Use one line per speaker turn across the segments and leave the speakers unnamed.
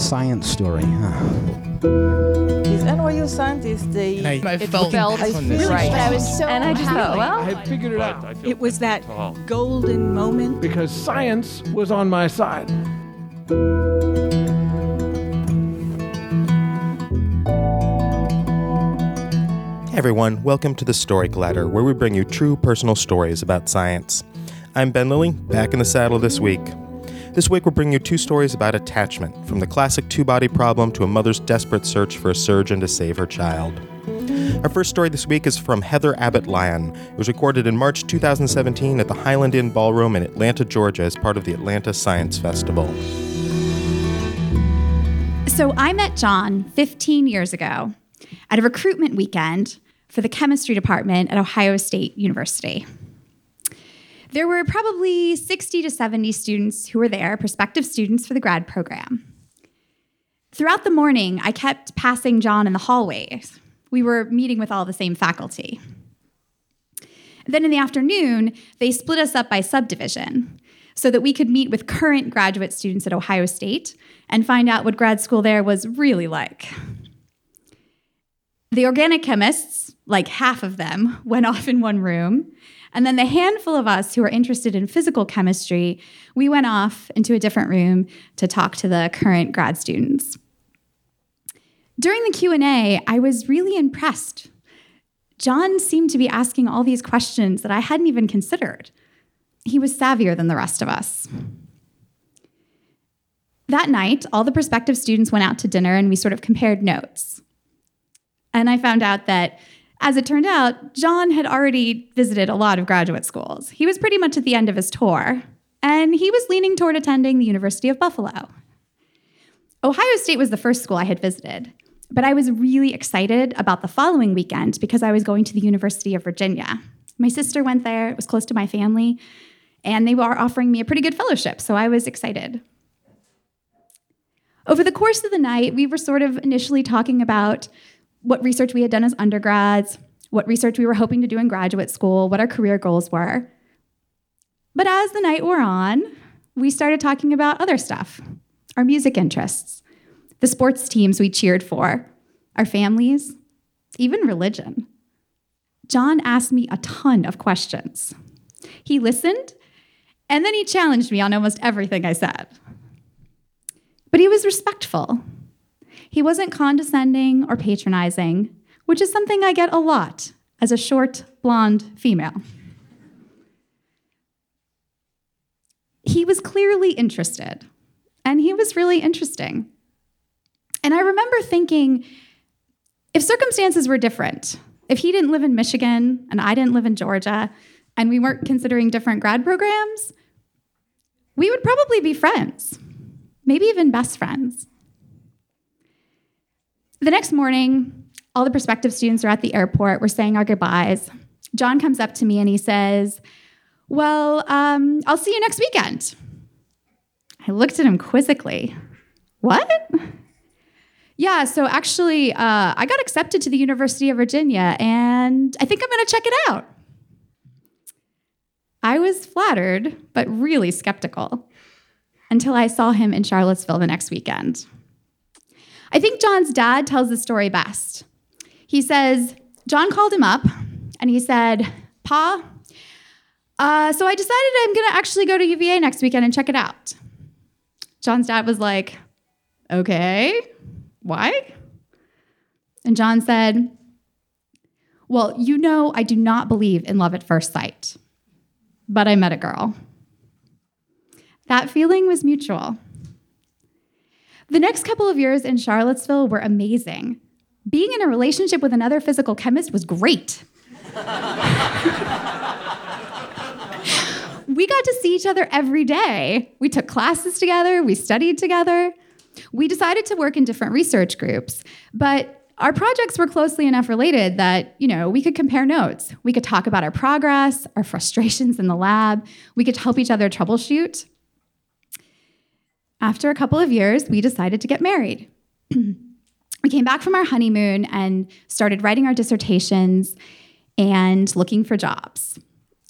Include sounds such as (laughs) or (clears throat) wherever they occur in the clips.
science story, huh?
These NYU scientists, they
I, I
it
felt,
felt
on this.
right.
I was so
and I just thought,
happy.
well,
I figured it out
It was that golden moment.
because science was on my side.
Hey everyone, welcome to the Story Collider, where we bring you true personal stories about science. I'm Ben Lillie, back in the saddle this week. This week we're bringing you two stories about attachment, from the classic two body problem to a mother's desperate search for a surgeon to save her child. Our first story this week is from Heather Abbott Lyon. It was recorded in March 2017 at the Highland Inn Ballroom in Atlanta, Georgia, as part of the Atlanta Science Festival.
So I met John 15 years ago at a recruitment weekend for the chemistry department at Ohio State University. There were probably 60 to 70 students who were there, prospective students for the grad program. Throughout the morning, I kept passing John in the hallways. We were meeting with all the same faculty. Then in the afternoon, they split us up by subdivision so that we could meet with current graduate students at Ohio State and find out what grad school there was really like. The organic chemists, like half of them, (laughs) went off in one room. And then the handful of us who were interested in physical chemistry, we went off into a different room to talk to the current grad students. During the Q&A, I was really impressed. John seemed to be asking all these questions that I hadn't even considered. He was savvier than the rest of us. That night, all the prospective students went out to dinner and we sort of compared notes. And I found out that, as it turned out, John had already visited a lot of graduate schools. He was pretty much at the end of his tour, and he was leaning toward attending the University of Buffalo. Ohio State was the first school I had visited, but I was really excited about the following weekend because I was going to the University of Virginia. My sister went there, it was close to my family, and they were offering me a pretty good fellowship, so I was excited. Over the course of the night, we were sort of initially talking about what research we had done as undergrads, what research we were hoping to do in graduate school, what our career goals were. But as the night wore on, we started talking about other stuff our music interests, the sports teams we cheered for, our families, even religion. John asked me a ton of questions. He listened, and then he challenged me on almost everything I said. But he was respectful. He wasn't condescending or patronizing, which is something I get a lot as a short, blonde female. He was clearly interested, and he was really interesting. And I remember thinking if circumstances were different, if he didn't live in Michigan and I didn't live in Georgia, and we weren't considering different grad programs, we would probably be friends, maybe even best friends. The next morning, all the prospective students are at the airport. We're saying our goodbyes. John comes up to me and he says, Well, um, I'll see you next weekend. I looked at him quizzically. What? Yeah, so actually, uh, I got accepted to the University of Virginia and I think I'm gonna check it out. I was flattered, but really skeptical until I saw him in Charlottesville the next weekend. I think John's dad tells the story best. He says, John called him up and he said, Pa, uh, so I decided I'm gonna actually go to UVA next weekend and check it out. John's dad was like, Okay, why? And John said, Well, you know, I do not believe in love at first sight, but I met a girl. That feeling was mutual. The next couple of years in Charlottesville were amazing. Being in a relationship with another physical chemist was great. (laughs) we got to see each other every day. We took classes together, we studied together. We decided to work in different research groups, but our projects were closely enough related that, you know, we could compare notes. We could talk about our progress, our frustrations in the lab. We could help each other troubleshoot. After a couple of years, we decided to get married. (clears throat) we came back from our honeymoon and started writing our dissertations and looking for jobs.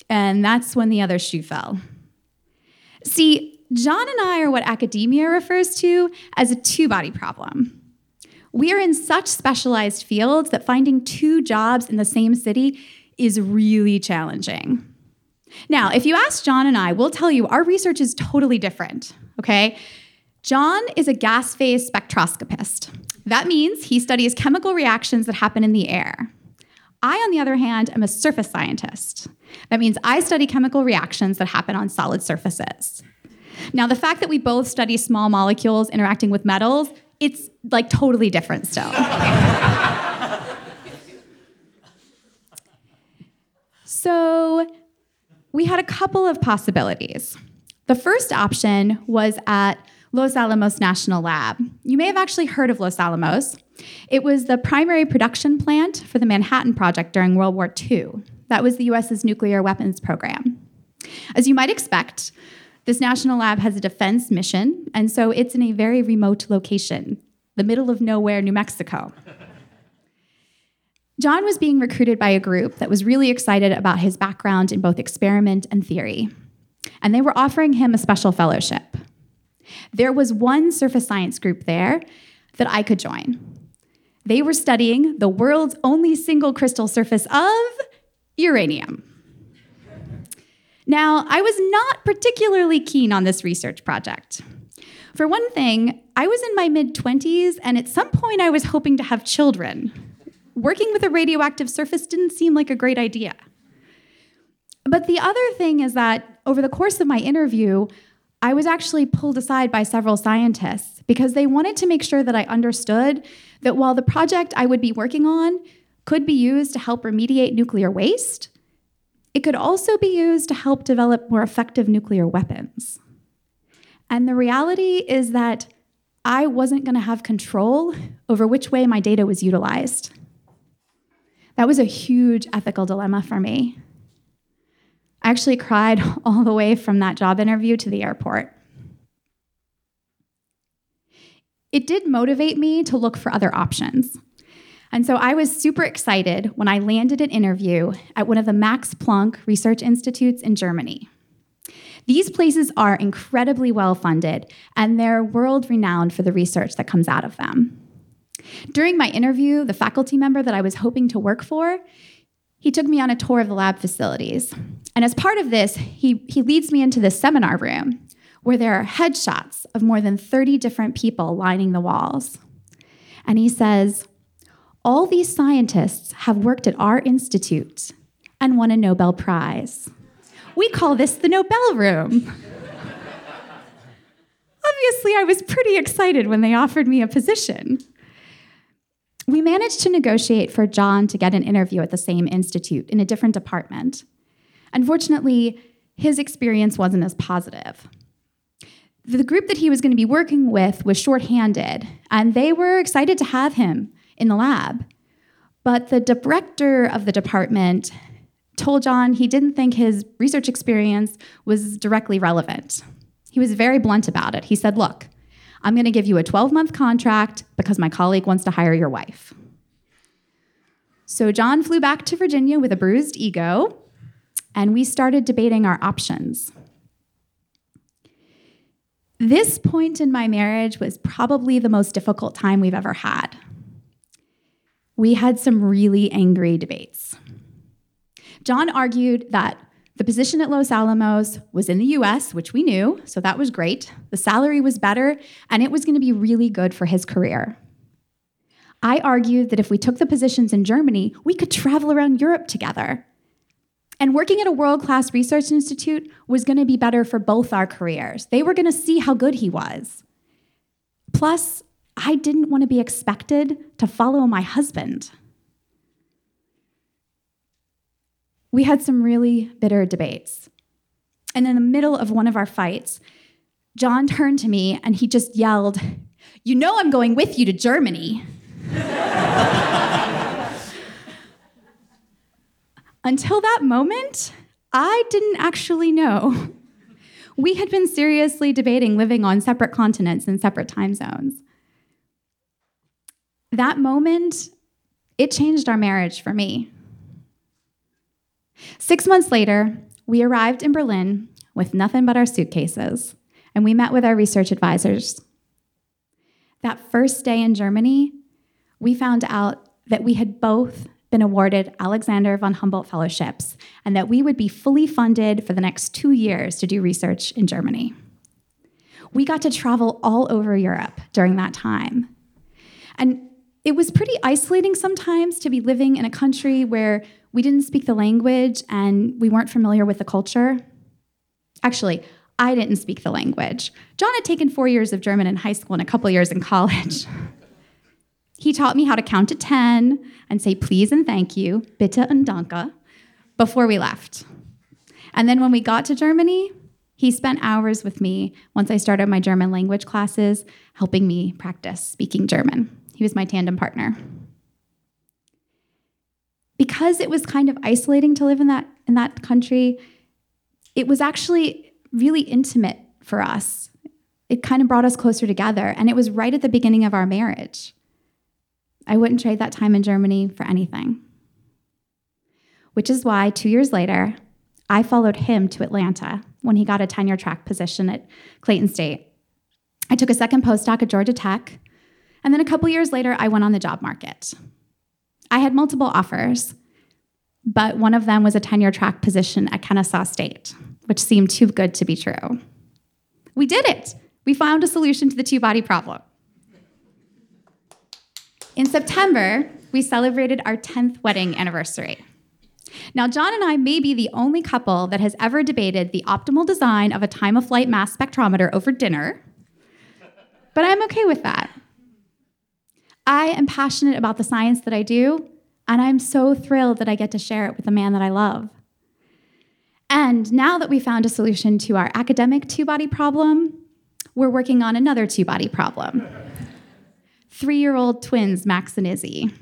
And that's when the other shoe fell. See, John and I are what academia refers to as a two body problem. We are in such specialized fields that finding two jobs in the same city is really challenging. Now, if you ask John and I, we'll tell you our research is totally different, okay? John is a gas phase spectroscopist. That means he studies chemical reactions that happen in the air. I, on the other hand, am a surface scientist. That means I study chemical reactions that happen on solid surfaces. Now, the fact that we both study small molecules interacting with metals, it's like totally different still. (laughs) so, we had a couple of possibilities. The first option was at Los Alamos National Lab. You may have actually heard of Los Alamos. It was the primary production plant for the Manhattan Project during World War II. That was the US's nuclear weapons program. As you might expect, this national lab has a defense mission, and so it's in a very remote location, the middle of nowhere, New Mexico. John was being recruited by a group that was really excited about his background in both experiment and theory, and they were offering him a special fellowship. There was one surface science group there that I could join. They were studying the world's only single crystal surface of uranium. Now, I was not particularly keen on this research project. For one thing, I was in my mid 20s, and at some point I was hoping to have children. Working with a radioactive surface didn't seem like a great idea. But the other thing is that over the course of my interview, I was actually pulled aside by several scientists because they wanted to make sure that I understood that while the project I would be working on could be used to help remediate nuclear waste, it could also be used to help develop more effective nuclear weapons. And the reality is that I wasn't going to have control over which way my data was utilized. That was a huge ethical dilemma for me. I actually cried (laughs) all the way from that job interview to the airport. It did motivate me to look for other options. And so I was super excited when I landed an interview at one of the Max Planck Research Institutes in Germany. These places are incredibly well funded, and they're world renowned for the research that comes out of them. During my interview, the faculty member that I was hoping to work for, he took me on a tour of the lab facilities. And as part of this, he, he leads me into this seminar room where there are headshots of more than 30 different people lining the walls. And he says, all these scientists have worked at our institute and won a Nobel Prize. We call this the Nobel Room. (laughs) Obviously, I was pretty excited when they offered me a position. We managed to negotiate for John to get an interview at the same institute in a different department. Unfortunately, his experience wasn't as positive. The group that he was going to be working with was shorthanded, and they were excited to have him in the lab. But the director of the department told John he didn't think his research experience was directly relevant. He was very blunt about it. He said, Look, I'm going to give you a 12 month contract because my colleague wants to hire your wife. So John flew back to Virginia with a bruised ego, and we started debating our options. This point in my marriage was probably the most difficult time we've ever had we had some really angry debates. John argued that the position at Los Alamos was in the US, which we knew, so that was great. The salary was better, and it was going to be really good for his career. I argued that if we took the positions in Germany, we could travel around Europe together. And working at a world class research institute was going to be better for both our careers. They were going to see how good he was. Plus, I didn't want to be expected to follow my husband. We had some really bitter debates. And in the middle of one of our fights, John turned to me and he just yelled, You know, I'm going with you to Germany. (laughs) Until that moment, I didn't actually know. We had been seriously debating living on separate continents and separate time zones that moment, it changed our marriage for me. Six months later, we arrived in Berlin with nothing but our suitcases, and we met with our research advisors. That first day in Germany, we found out that we had both been awarded Alexander von Humboldt fellowships and that we would be fully funded for the next two years to do research in Germany. We got to travel all over Europe during that time. And it was pretty isolating sometimes to be living in a country where we didn't speak the language and we weren't familiar with the culture. Actually, I didn't speak the language. John had taken four years of German in high school and a couple years in college. (laughs) He taught me how to count to 10 and say please and thank you, bitte und danke, before we left. And then when we got to Germany, he spent hours with me once I started my German language classes, helping me practice speaking German. He was my tandem partner. Because it was kind of isolating to live in that, in that country, it was actually really intimate for us. It kind of brought us closer together, and it was right at the beginning of our marriage. I wouldn't trade that time in Germany for anything. Which is why two years later, I followed him to Atlanta when he got a tenure track position at Clayton State. I took a second postdoc at Georgia Tech, and then a couple years later, I went on the job market. I had multiple offers, but one of them was a tenure track position at Kennesaw State, which seemed too good to be true. We did it! We found a solution to the two body problem. In September, we celebrated our 10th wedding anniversary. Now, John and I may be the only couple that has ever debated the optimal design of a time of flight mass spectrometer over dinner, but I'm okay with that. I am passionate about the science that I do, and I'm so thrilled that I get to share it with the man that I love. And now that we found a solution to our academic two body problem, we're working on another two body problem three year old twins, Max and Izzy.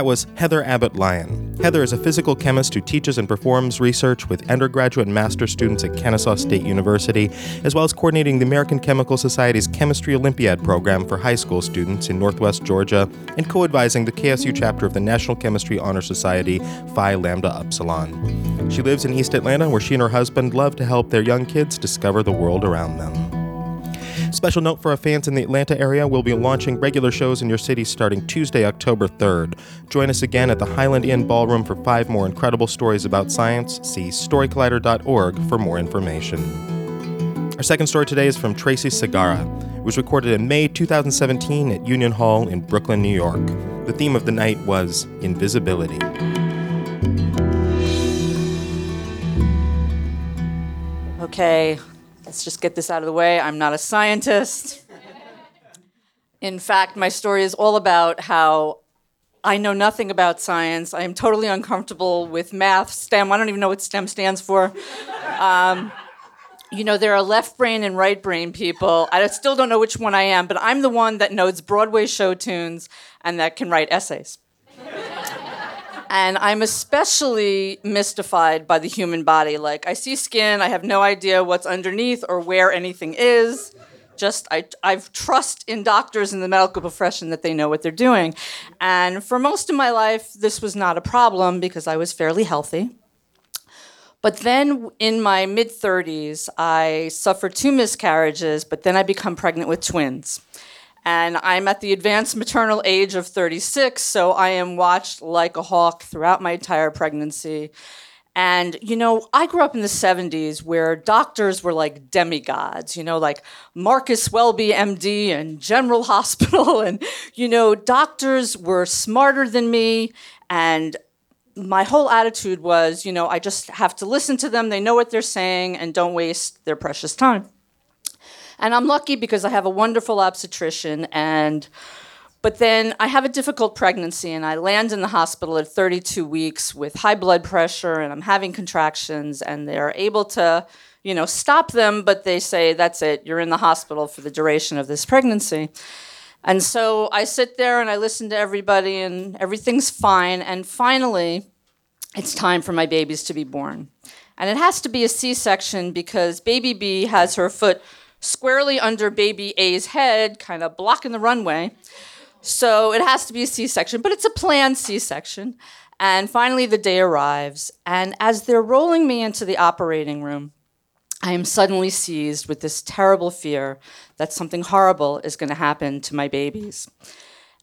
That was Heather Abbott Lyon. Heather is a physical chemist who teaches and performs research with undergraduate and master students at Kennesaw State University, as well as coordinating the American Chemical Society's Chemistry Olympiad program for high school students in Northwest Georgia, and co advising the KSU chapter of the National Chemistry Honor Society, Phi Lambda Upsilon. She lives in East Atlanta, where she and her husband love to help their young kids discover the world around them. Special note for our fans in the Atlanta area, we'll be launching regular shows in your city starting Tuesday, October 3rd. Join us again at the Highland Inn Ballroom for five more incredible stories about science. See storycollider.org for more information. Our second story today is from Tracey Segarra. It was recorded in May 2017 at Union Hall in Brooklyn, New York. The theme of the night was invisibility.
Okay, let's just get this out of the way. I'm not a scientist. In fact, my story is all about how I know nothing about science. I am totally uncomfortable with math, STEM. I don't even know what STEM stands for. Um, you know, there are left brain and right brain people. I still don't know which one I am, but I'm the one that knows Broadway show tunes and that can write essays. And I'm especially mystified by the human body. Like, I see skin, I have no idea what's underneath or where anything is. Just, I, I've trust in doctors in the medical profession that they know what they're doing. And for most of my life, this was not a problem because I was fairly healthy. But then in my mid 30s, I suffered two miscarriages, but then I become pregnant with twins. And I'm at the advanced maternal age of 36, so I am watched like a hawk throughout my entire pregnancy. And, you know, I grew up in the 70s where doctors were like demigods, you know, like Marcus Welby, MD, and General (laughs) Hospital. And, you know, doctors were smarter than me. And my whole attitude was, you know, I just have to listen to them. They know what they're saying and don't waste their precious time. And I'm lucky because I have a wonderful obstetrician and but then I have a difficult pregnancy and I land in the hospital at 32 weeks with high blood pressure and I'm having contractions and they're able to, you know, stop them, but they say that's it, you're in the hospital for the duration of this pregnancy. And so I sit there and I listen to everybody and everything's fine and finally it's time for my babies to be born. And it has to be a C-section because baby B has her foot squarely under baby A's head, kind of blocking the runway. So it has to be a C section, but it's a planned C section. And finally, the day arrives. And as they're rolling me into the operating room, I am suddenly seized with this terrible fear that something horrible is going to happen to my babies.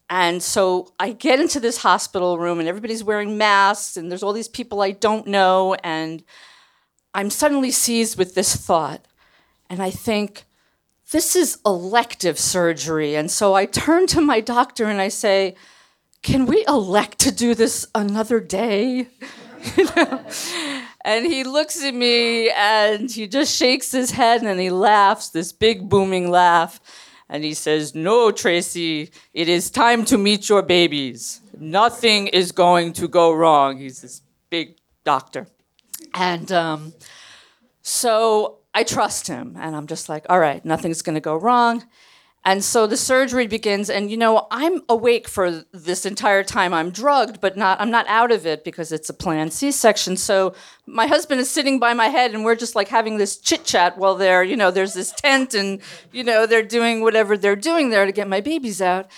And so I get into this hospital room, and everybody's wearing masks, and there's all these people I don't know. And I'm suddenly seized with this thought. And I think, this is elective surgery. And so I turn to my doctor and I say, Can we elect to do this another day? (laughs) And he looks at me and he just shakes his head and he laughs, this big booming laugh. And he says, No, Tracey, it is time to meet your babies. Nothing is going to go wrong. He's this big doctor. And um, so I trust him. And I'm just like, All right, nothing's going to go wrong. And so the surgery begins, and you know, I'm awake for this entire time. I'm drugged, but not I'm not out of it because it's a planned C-section. So my husband is sitting by my head, and we're just like having this chit chat while they're, you know, there's this tent, and you know, they're doing whatever they're doing there to get my babies out.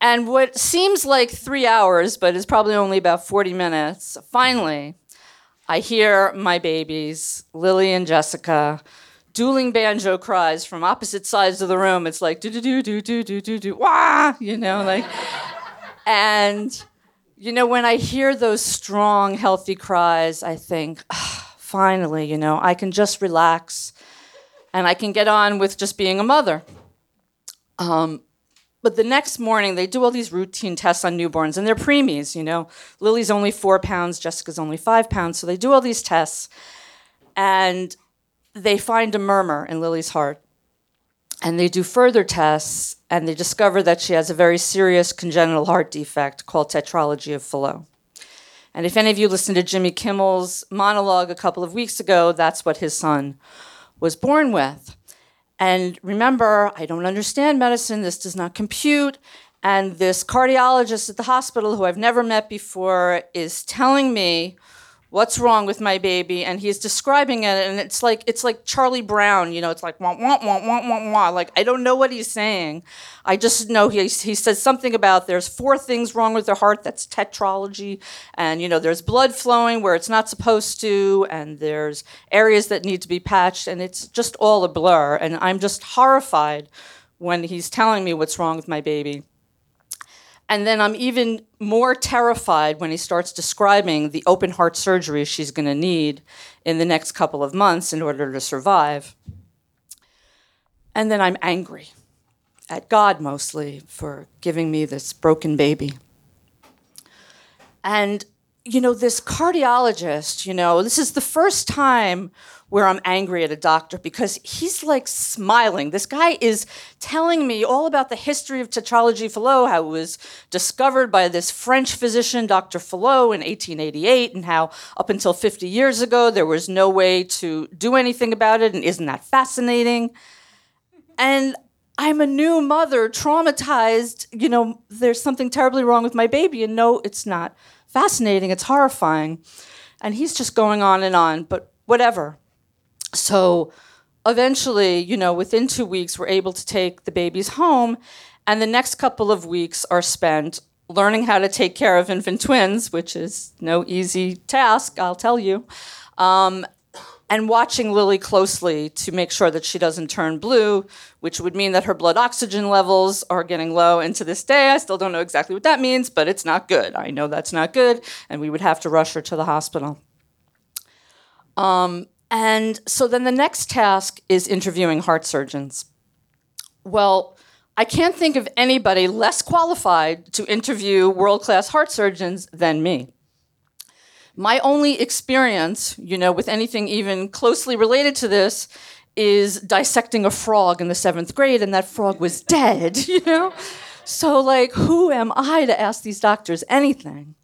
And what seems like three hours, but is probably only about 40 minutes, finally, I hear my babies, Lily and Jessica, dueling banjo cries from opposite sides of the room. It's like do do do do do do do do wah, you know, like, and you know when I hear those strong, healthy cries, I think, ah, finally, you know, I can just relax, and I can get on with just being a mother. Um, but the next morning, they do all these routine tests on newborns, and they're preemies, you know. Lily's only four pounds, Jessica's only five pounds, so they do all these tests. And they find a murmur in Lily's heart. And they do further tests, and they discover that she has a very serious congenital heart defect called tetralogy of Fallot. And if any of you listened to Jimmy Kimmel's monologue a couple of weeks ago, that's what his son was born with. And remember, I don't understand medicine, this does not compute. And this cardiologist at the hospital, who I've never met before, is telling me what's wrong with my baby? And he's describing it and it's like it's like charlie brown you know it's like wah wah wah wah wah wah. Like i don't know what he's saying. I just know he, he says something about there's four things wrong with their heart. That's tetralogy. And you know there's blood flowing where it's not supposed to and there's areas that need to be patched and it's just all a blur. And i'm just horrified when he's telling me what's wrong with my baby and then I'm even more terrified when he starts describing the open heart surgery she's going to need in the next couple of months in order to survive. And then I'm angry at God mostly for giving me this broken baby. And, you know, this cardiologist, you know, this is the first time where I'm angry at a doctor because he's like smiling. This guy is telling me all about the history of tetralogy Fallot, how it was discovered by this French physician, Dr. Fallot, in 1888, and how up until 50 years ago there was no way to do anything about it. And isn't that fascinating? And I'm a new mother, traumatized. You know, there's something terribly wrong with my baby. And no, it's not fascinating, it's horrifying. And he's just going on and on, but whatever so eventually, you know, within two weeks, we're able to take the babies home. And the next couple of weeks are spent learning how to take care of infant twins, which is no easy task, I'll tell you. Um, and watching Lily closely to make sure that she doesn't turn blue, which would mean that her blood oxygen levels are getting low. And to this day, I still don't know exactly what that means, but it's not good. I know that's not good, and we would have to rush her to the hospital. Um, and so then the next task is interviewing heart surgeons. Well, I can't think of anybody less qualified to interview world class heart surgeons than me. My only experience, you know, with anything even closely related to this is dissecting a frog in the seventh grade, and that frog was dead, (laughs) you know? So, like, who am I to ask these doctors anything?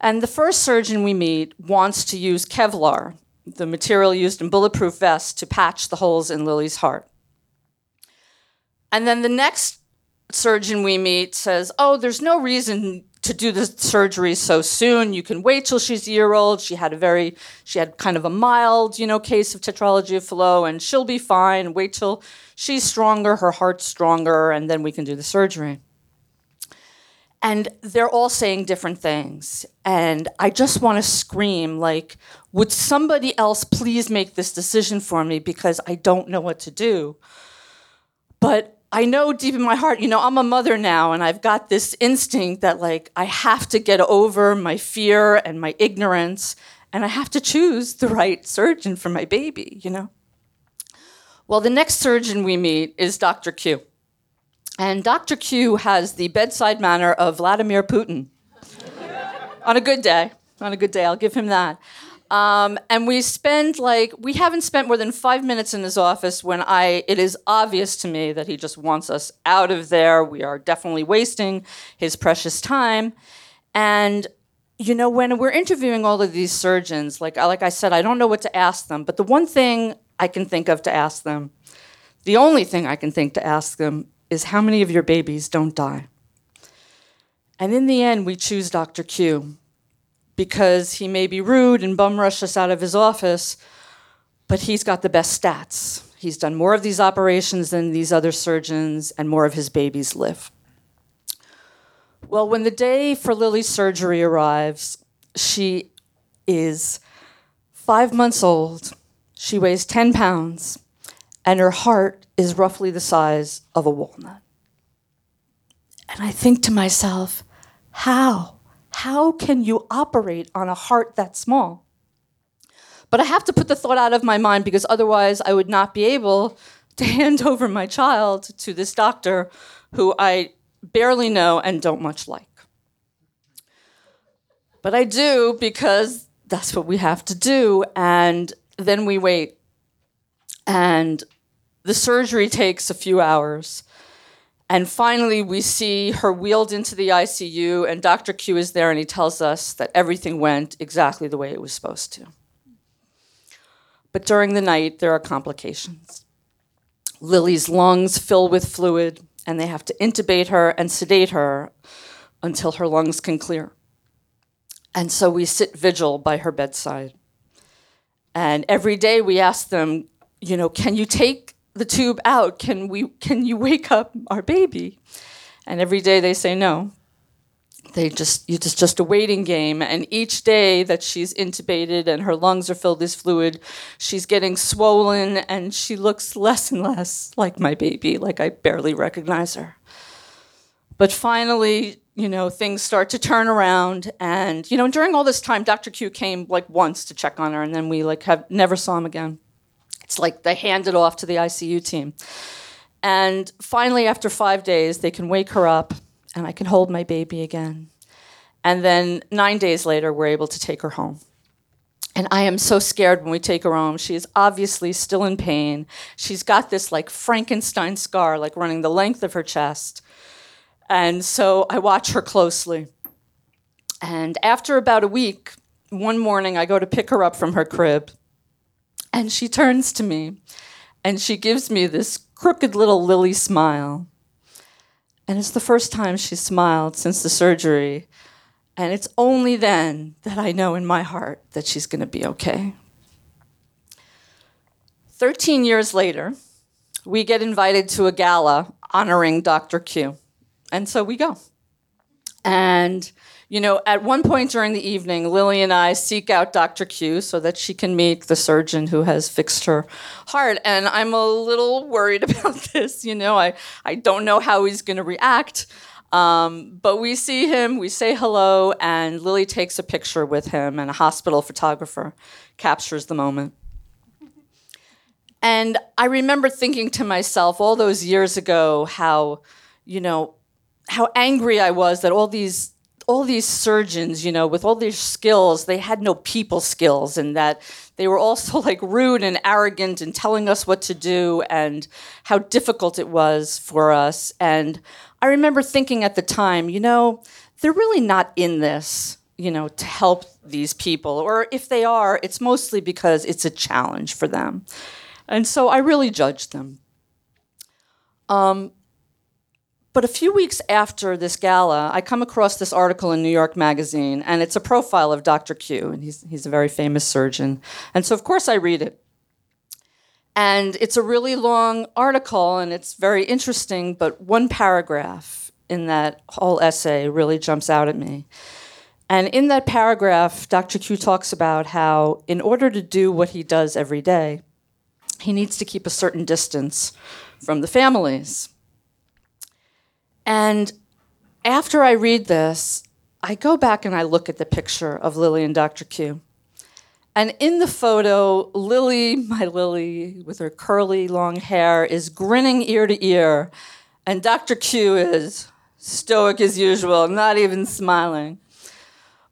And the first surgeon we meet wants to use Kevlar, the material used in bulletproof vests to patch the holes in Lily's heart. And then the next surgeon we meet says, Oh, there's no reason to do the surgery so soon. You can wait till she's a year old. She had a very, she had kind of a mild, you know, case of tetralogy of Fallot, and she'll be fine. Wait till she's stronger, her heart's stronger, and then we can do the surgery. And they're all saying different things. And I just want to scream, like, would somebody else please make this decision for me because I don't know what to do? But I know deep in my heart, you know, I'm a mother now and I've got this instinct that, like, I have to get over my fear and my ignorance and I have to choose the right surgeon for my baby, you know? Well, the next surgeon we meet is Dr. Q. And Dr. Q has the bedside manner of Vladimir Putin. on a good day, on a good day, I'll give him that. Um, and we spend like we haven't spent more than five minutes in his office when I it is obvious to me that he just wants us out of there. We are definitely wasting his precious time. And you know, when we're interviewing all of these surgeons, like like I said, I don't know what to ask them. But the one thing I can think of to ask them, the only thing I can think to ask them is how many of your babies don't die? And in the end, we choose Dr. Q because he may be rude and bum rush us out of his office, but he's got the best stats. He's done more of these operations than these other surgeons, and more of his babies live. Well, when the day for Lily's surgery arrives, she is five months old, she weighs 10 pounds, and her heart is roughly the size of a walnut. And I think to myself, how? How can you operate on a heart that small? But I have to put the thought out of my mind because otherwise I would not be able to (laughs) hand over my child to this doctor who I barely know and don't much like. But I do because that's what we have to do. And then we wait. And the surgery takes a few hours. And finally, we see her wheeled into the ICU, and Dr. Q is there, and he tells us that everything went exactly the way it was supposed to. But during the night, there are complications. Lily's lungs fill with fluid, and they have to intubate her and sedate her until her lungs can clear. And so we sit vigil by her bedside. And every day we ask them, you know, can you take the tube out? Can we can you wake up our baby? And every day they say no. They just it's just a waiting game and each day that she's intubated and her lungs are filled with fluid, she's getting swollen and she looks less and less like my baby, like I barely recognize her. But finally, you know, things start to turn around and you know, during all this time Dr. Q came like once to check on her and then we like have never saw him again. It's like they hand it off to the ICU team. And finally, after five days, they can wake her up and I can hold my baby again. And then nine days later, we're able to take her home. And I am so scared when we take her home. She is obviously still in pain. She's got this like Frankenstein scar, like running the length of her chest. And so I watch her closely. And after about a week, one morning I go to pick her up from her crib. And she turns to me and she gives me this crooked little lily smile. And it's the first time she smiled since the surgery. And it's only then that I know in my heart that she's going to be okay. 13 years later, we get invited to a gala honoring Dr. Q. And so we go. And you know, at one point during the evening, Lily and I seek out Dr. Q so that she can meet the surgeon who has fixed her heart. And I'm a little worried (laughs) about this. You know, I, I don't know how he's going to react. Um, but we see him, we say hello, and Lily takes a picture with him, and a hospital photographer captures the moment. And I remember thinking to myself all those years ago how, you know, how angry I was that all these all these surgeons, you know, with all these skills, they had no people skills, and that they were also (laughs) like rude and arrogant and telling us what to do and how difficult it was for us. And I remember thinking at the time, you know, they're really not in this, you know, to help these people. Or if they are, it's mostly because it's a challenge for them. And so I really judged them. Um, but a few weeks after this gala, I come across this article in New York Magazine, and it's a profile of Dr. Q, and he's, he's a very famous surgeon. And so, of course, I read it. And it's a really long article, and it's very interesting, but one paragraph in that whole essay really jumps out at me. And in that paragraph, Dr. Q talks about how, in order to do what he does every day, he needs to keep a certain distance from the families. And after I read this, I go back and I look at the picture of Lily and Dr. Q. And in the photo, Lily, my Lily, with her curly long hair, is grinning ear to ear, and Dr. Q is stoic as usual, not even smiling.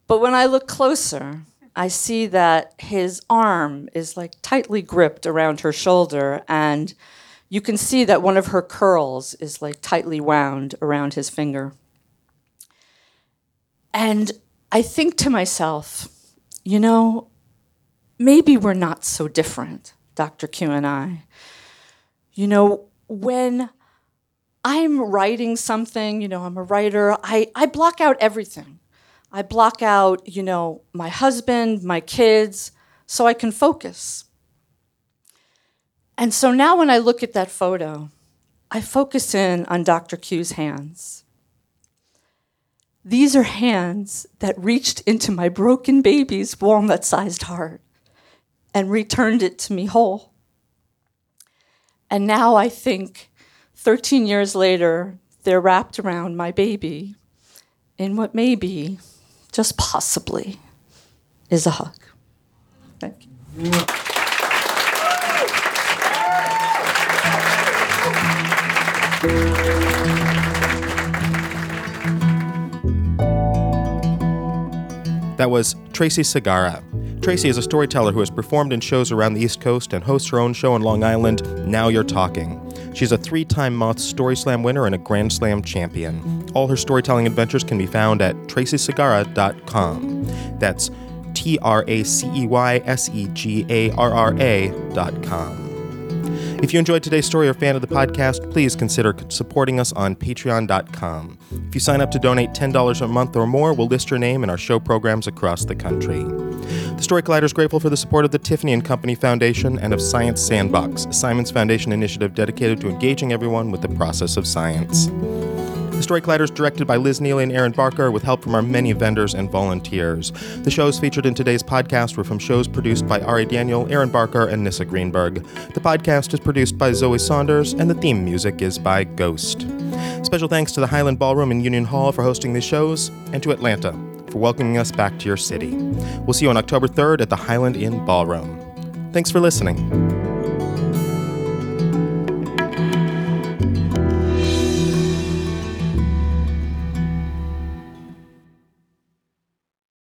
But when I look closer, I see that his arm is like tightly gripped around her shoulder, and you can see that one of her curls is like tightly wound around his finger. And I think to myself, you know, maybe we're not so different, Dr. Q and I. You know, when I'm writing something, you know, I'm a writer, I, I block out everything. I block out, you know, my husband, my kids, so I can focus. And so now when I look at that photo, I focus in on Dr. Q's hands. These are hands that reached into my broken baby's walnut sized heart and returned it to me whole. And now I think 13 years later, they're wrapped around my baby in what may be, just possibly, is a hug. Thank you.
That was Tracey Segarra. Tracey is a storyteller who has performed in shows around the East Coast and hosts her own show on Long Island, Now You're Talking. She's a three time Moth Story Slam winner and a Grand Slam champion. All her storytelling adventures can be found at traceysegarra.com. That's T R A C E Y S E G A R R A.com. If you enjoyed today's story or fan of the podcast, please consider supporting us on patreon.com. If you sign up to donate $10 a month or more, we'll list your name in our show programs across the country. The Story Collider is grateful for the support of the Tiffany and Company Foundation and of Science Sandbox, Simons Foundation initiative dedicated to engaging everyone with the process of science. The Story Collider is directed by Liz Neely and Erin Barker with help from our many vendors and volunteers. The shows featured in today's podcast were from shows produced by Ari Daniel, Erin Barker, and Nisse Greenberg. The podcast is produced by Zoe Saunders, and the theme music is by Ghost. Special thanks to the Highland Ballroom in Union Hall for hosting these shows, and to Atlanta for welcoming us back to your city. We'll see you on October 3rd at the Highland Inn Ballroom. Thanks for listening.